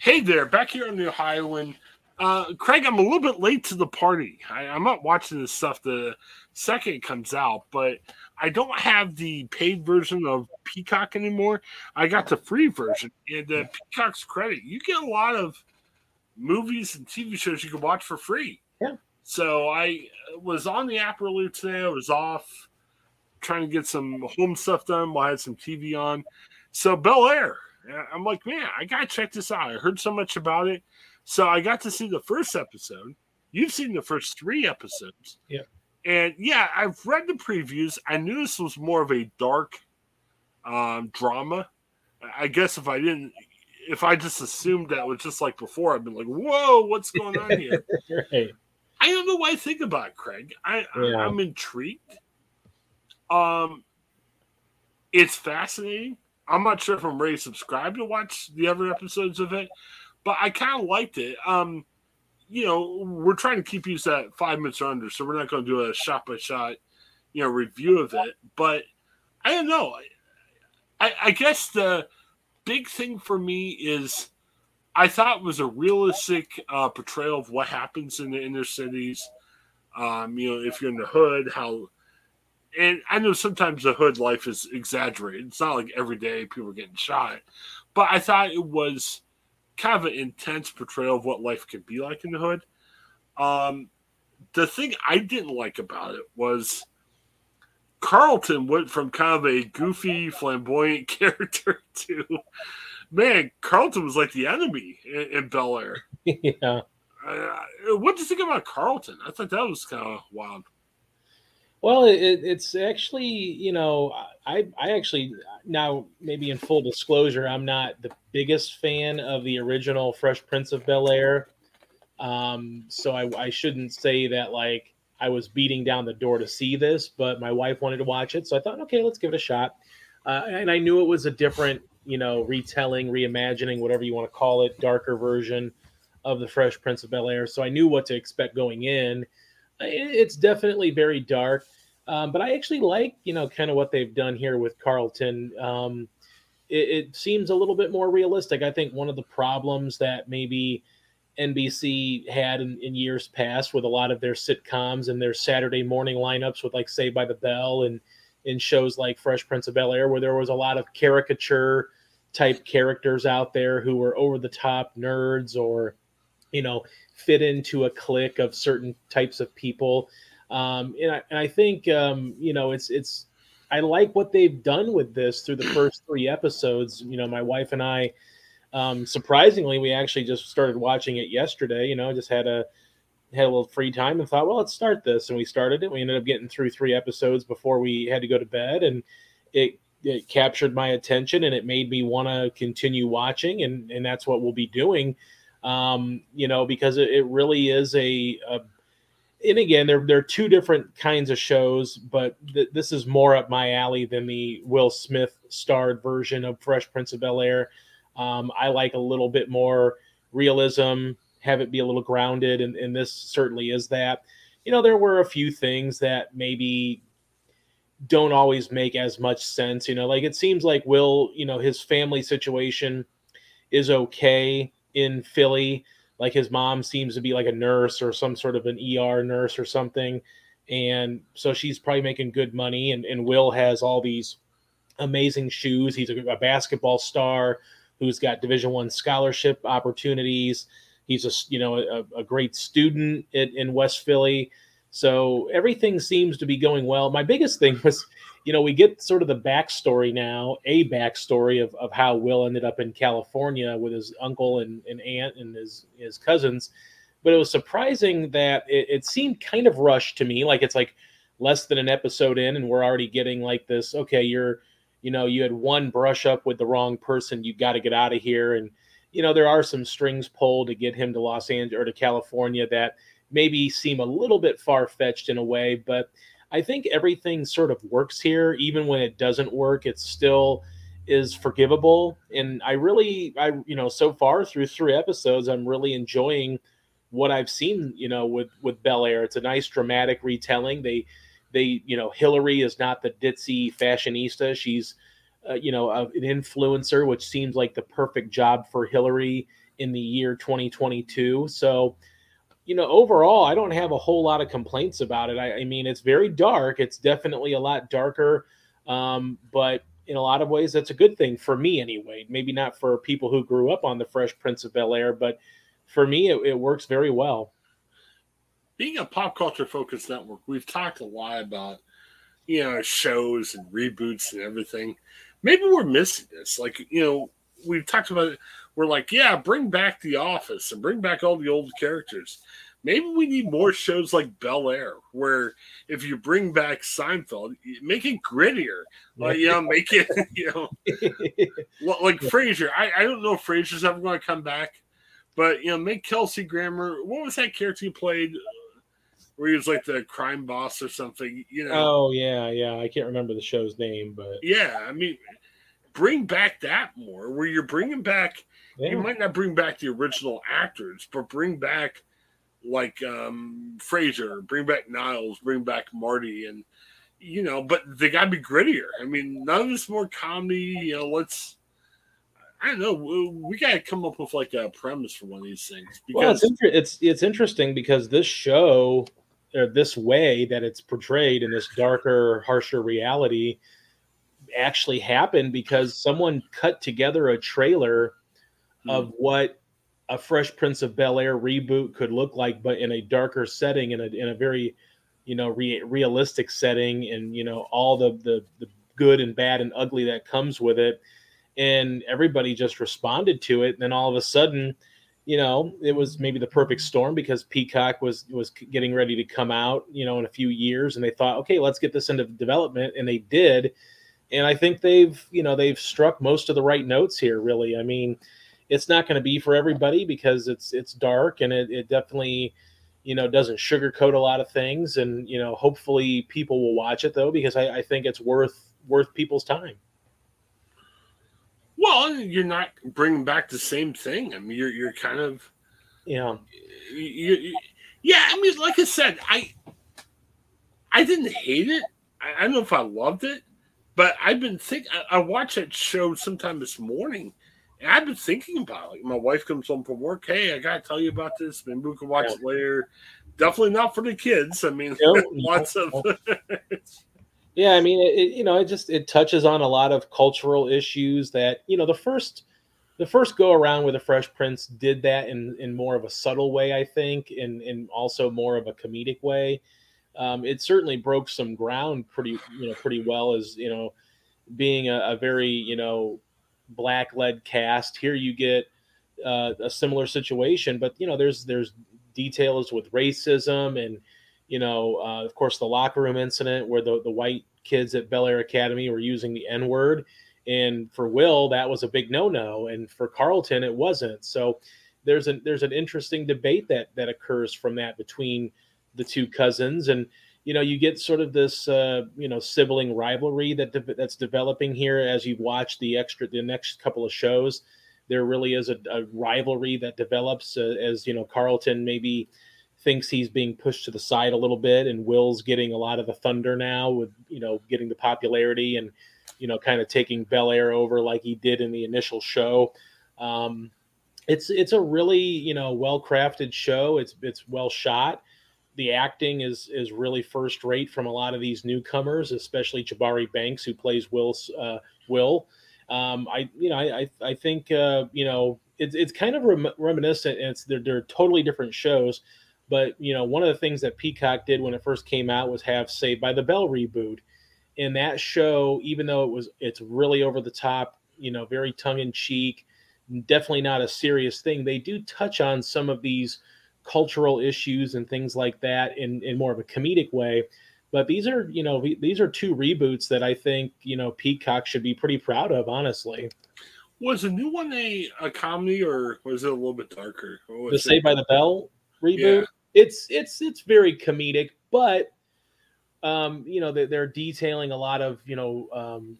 Hey there, back here on the Ohioan. Uh, Craig, I'm a little bit late to the party. I, am not watching this stuff the second it comes out, but I don't have the paid version of Peacock anymore. I got the free version, and uh, Peacock's credit, you get a lot of movies and TV shows you can watch for free. Yeah. So I was on the app earlier today. I was off trying to get some home stuff done while I had some TV on. So Bel Air, I'm like, man, I gotta check this out. I heard so much about it. So I got to see the first episode. You've seen the first three episodes. Yeah. And yeah, I've read the previews. I knew this was more of a dark um, drama. I guess if I didn't, if I just assumed that was just like before, I'd been like, whoa, what's going on here? right. I don't know what I think about it, Craig. I, Yeah. I I'm intrigued. Um, it's fascinating. I'm not sure if I'm ready to subscribe to watch the other episodes of it, but I kind of liked it. Um, you know, we're trying to keep you at five minutes or under, so we're not going to do a shot by shot, you know, review of it. But I don't know. I, I guess the big thing for me is I thought it was a realistic uh, portrayal of what happens in the inner cities. Um, you know, if you're in the hood, how and I know sometimes the hood life is exaggerated. It's not like every day people are getting shot, but I thought it was kind of an intense portrayal of what life could be like in the hood. Um, the thing I didn't like about it was Carlton went from kind of a goofy, flamboyant character to man, Carlton was like the enemy in, in Bel Air. yeah. Uh, what do you think about Carlton? I thought that was kind of wild. Well, it, it's actually, you know, I I actually now maybe in full disclosure, I'm not the biggest fan of the original Fresh Prince of Bel Air, um, so I, I shouldn't say that like I was beating down the door to see this, but my wife wanted to watch it, so I thought, okay, let's give it a shot. Uh, and I knew it was a different, you know, retelling, reimagining, whatever you want to call it, darker version of the Fresh Prince of Bel Air, so I knew what to expect going in it's definitely very dark. Um, but i actually like you know kind of what they've done here with carlton. Um, it, it, seems a little bit more realistic. I think one of the problems that maybe nbc had in, in, years past with a lot of their sitcoms and their saturday morning lineups with like Saved by the bell and in shows like fresh prince of bel air where there was a lot of caricature type characters out there who were over the top nerds or you know fit into a clique of certain types of people. Um, and, I, and I think um, you know it's it's I like what they've done with this through the first three episodes. You know, my wife and I, um, surprisingly, we actually just started watching it yesterday. You know, just had a had a little free time and thought, well, let's start this, and we started it. We ended up getting through three episodes before we had to go to bed, and it it captured my attention and it made me want to continue watching, and and that's what we'll be doing um, you know, because it, it really is a, a, and again, there, there are two different kinds of shows, but th- this is more up my alley than the Will Smith starred version of Fresh Prince of Bel Air. Um, I like a little bit more realism, have it be a little grounded, and, and this certainly is that. You know, there were a few things that maybe don't always make as much sense. You know, like it seems like Will, you know, his family situation is okay in Philly. Like his mom seems to be like a nurse or some sort of an ER nurse or something. And so she's probably making good money. And, and Will has all these amazing shoes. He's a, a basketball star who's got Division One scholarship opportunities. He's a you know a, a great student in, in West Philly. So everything seems to be going well. My biggest thing was you know, we get sort of the backstory now, a backstory of, of how Will ended up in California with his uncle and, and aunt and his, his cousins. But it was surprising that it, it seemed kind of rushed to me. Like it's like less than an episode in, and we're already getting like this, okay, you're, you know, you had one brush up with the wrong person, you got to get out of here. And, you know, there are some strings pulled to get him to Los Angeles or to California that maybe seem a little bit far fetched in a way, but I think everything sort of works here. Even when it doesn't work, it still is forgivable. And I really, I you know, so far through three episodes, I'm really enjoying what I've seen. You know, with with Bel Air, it's a nice dramatic retelling. They they you know Hillary is not the ditzy fashionista. She's uh, you know, an influencer, which seems like the perfect job for Hillary in the year 2022. So, you know, overall, I don't have a whole lot of complaints about it. I, I mean, it's very dark. It's definitely a lot darker, um, but in a lot of ways, that's a good thing for me anyway. Maybe not for people who grew up on the Fresh Prince of Bel Air, but for me, it, it works very well. Being a pop culture focused network, we've talked a lot about you know shows and reboots and everything. Maybe we're missing this. Like you know, we've talked about it. We're like, yeah, bring back The Office and bring back all the old characters. Maybe we need more shows like Bel Air, where if you bring back Seinfeld, make it grittier. Like, you know, make it, you know, like Frasier. I, I don't know if Frasier's ever going to come back, but, you know, make Kelsey Grammer. What was that character you played uh, where he was like the crime boss or something? You know? Oh, yeah, yeah. I can't remember the show's name, but. Yeah, I mean, bring back that more, where you're bringing back, yeah. you might not bring back the original actors, but bring back like um Frasier, bring back Niles, bring back Marty, and you know, but they gotta be grittier. I mean, none of this more comedy, you know, let's I don't know. We gotta come up with like a premise for one of these things. Because well, it's inter- it's it's interesting because this show, or this way that it's portrayed in this darker, harsher reality, actually happened because someone cut together a trailer hmm. of what a Fresh Prince of Bel Air reboot could look like, but in a darker setting, in a in a very, you know, re- realistic setting, and you know all the, the the good and bad and ugly that comes with it, and everybody just responded to it. And then all of a sudden, you know, it was maybe the perfect storm because Peacock was was getting ready to come out, you know, in a few years, and they thought, okay, let's get this into development, and they did. And I think they've, you know, they've struck most of the right notes here. Really, I mean it's not going to be for everybody because it's it's dark and it, it definitely you know doesn't sugarcoat a lot of things. And you know hopefully people will watch it though because I, I think it's worth worth people's time. Well you're not bringing back the same thing. I mean you're you're kind of yeah. you, you, yeah i mean like i said i i didn't hate it. I, I don't know if i loved it but i've been thinking I, I watched that show sometime this morning and I've been thinking about it. Like my wife comes home from work. Hey, I gotta tell you about this. Maybe we can watch yeah. it later. Definitely not for the kids. I mean, lots of. yeah, I mean, it, you know, it just it touches on a lot of cultural issues that you know the first the first go around with the Fresh Prince did that in in more of a subtle way, I think, and and also more of a comedic way. Um, it certainly broke some ground pretty you know pretty well as you know being a, a very you know black led cast. Here you get uh, a similar situation, but you know there's there's details with racism and you know uh, of course the locker room incident where the the white kids at Bel Air Academy were using the N word, and for Will that was a big no no, and for Carlton it wasn't. So there's an there's an interesting debate that that occurs from that between the two cousins and you know you get sort of this uh, you know sibling rivalry that de- that's developing here as you watch the extra the next couple of shows. There really is a, a rivalry that develops uh, as you know carlton maybe thinks he's being pushed to the side a little bit and will's getting a lot of the thunder now with you know getting the popularity and you know kind of taking bel air over like he did in the initial show. Um, it's it's a really you know well crafted show. It's it's well shot the acting is is really first rate from a lot of these newcomers, especially Jabari Banks, who plays Will's uh, Will. Um, I you know I I, think uh, you know it's it's kind of rem- reminiscent. it's they're, they're totally different shows, but you know one of the things that Peacock did when it first came out was have Saved by the Bell reboot. In that show, even though it was it's really over the top, you know, very tongue in cheek, definitely not a serious thing. They do touch on some of these cultural issues and things like that in, in more of a comedic way. But these are, you know, these are two reboots that I think, you know, Peacock should be pretty proud of, honestly. Was the new one a, a comedy or was it a little bit darker? The Saved by the Bell reboot. Yeah. It's it's it's very comedic, but um, you know, they're, they're detailing a lot of, you know, um,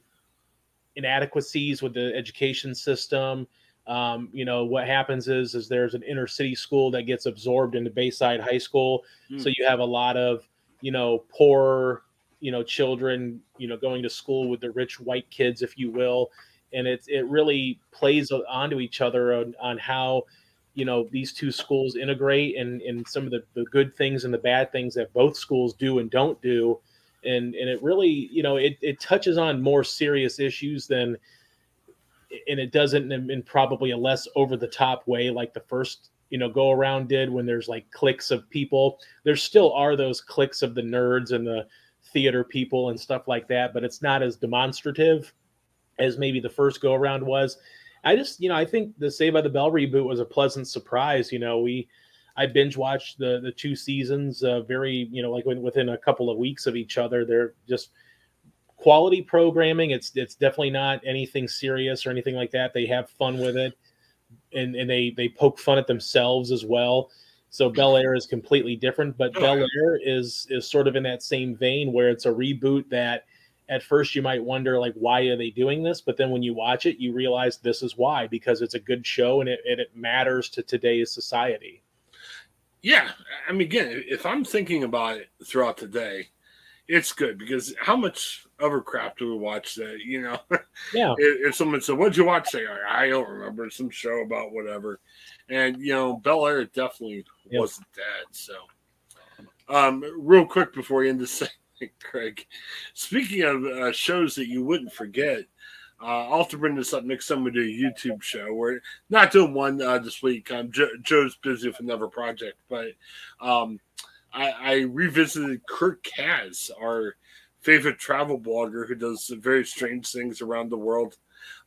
inadequacies with the education system um, you know what happens is is there's an inner city school that gets absorbed into Bayside High School, mm. so you have a lot of you know poor you know children you know going to school with the rich white kids if you will. And it it really plays onto each other on, on how you know these two schools integrate and and some of the, the good things and the bad things that both schools do and don't do. And and it really you know it, it touches on more serious issues than and it doesn't in, probably a less over the top way like the first you know go around did when there's like cliques of people. There still are those cliques of the nerds and the theater people and stuff like that but it's not as demonstrative as maybe the first go around was. I just you know i think the Saved by the Bell reboot was a pleasant surprise. You know we i binge watched the the two seasons uh, very you know like within a couple of weeks of each other. They're just quality programming it's it's definitely not anything serious or anything like that they have fun with it and and they they poke fun at themselves as well. So Bel Air is completely different, but oh, Bel Air is is sort of in that same vein where it's a reboot that at first you might wonder like why are they doing this, but then when you watch it, you realize this is why because it's a good show and it and it matters to today's society. Yeah, I mean, again, if I'm thinking about it throughout the day, it's good because how much other crap do we watch that you know yeah if, if someone said what'd you watch say i don't remember some show about whatever and you know bel air definitely yep. wasn't that so um real quick before we end this segment craig speaking of uh, shows that you wouldn't forget uh, I'll have to bring this up next time we do a YouTube show. We're not doing one uh, this week. Um, jo- Joe's busy with another project, but um, I, I revisited Kurt Caz, our favorite travel blogger who does very strange things around the world.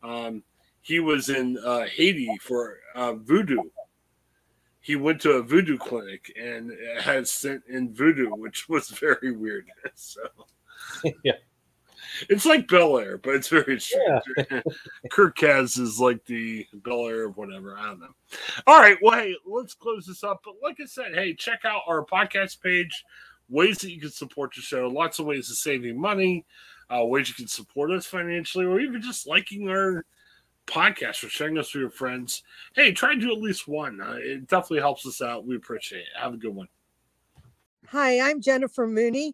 Um, he was in uh, Haiti for uh, voodoo. He went to a voodoo clinic and had sent in voodoo, which was very weird. So, yeah, it's like Bel Air, but it's very strange. Yeah. Kirk Caz is like the Bel Air of whatever. I don't know. All right. Well, hey, let's close this up. But like I said, hey, check out our podcast page, ways that you can support the show. Lots of ways of saving money, uh, ways you can support us financially, or even just liking our podcast or sharing us with your friends. Hey, try and do at least one. Uh, it definitely helps us out. We appreciate it. Have a good one. Hi, I'm Jennifer Mooney.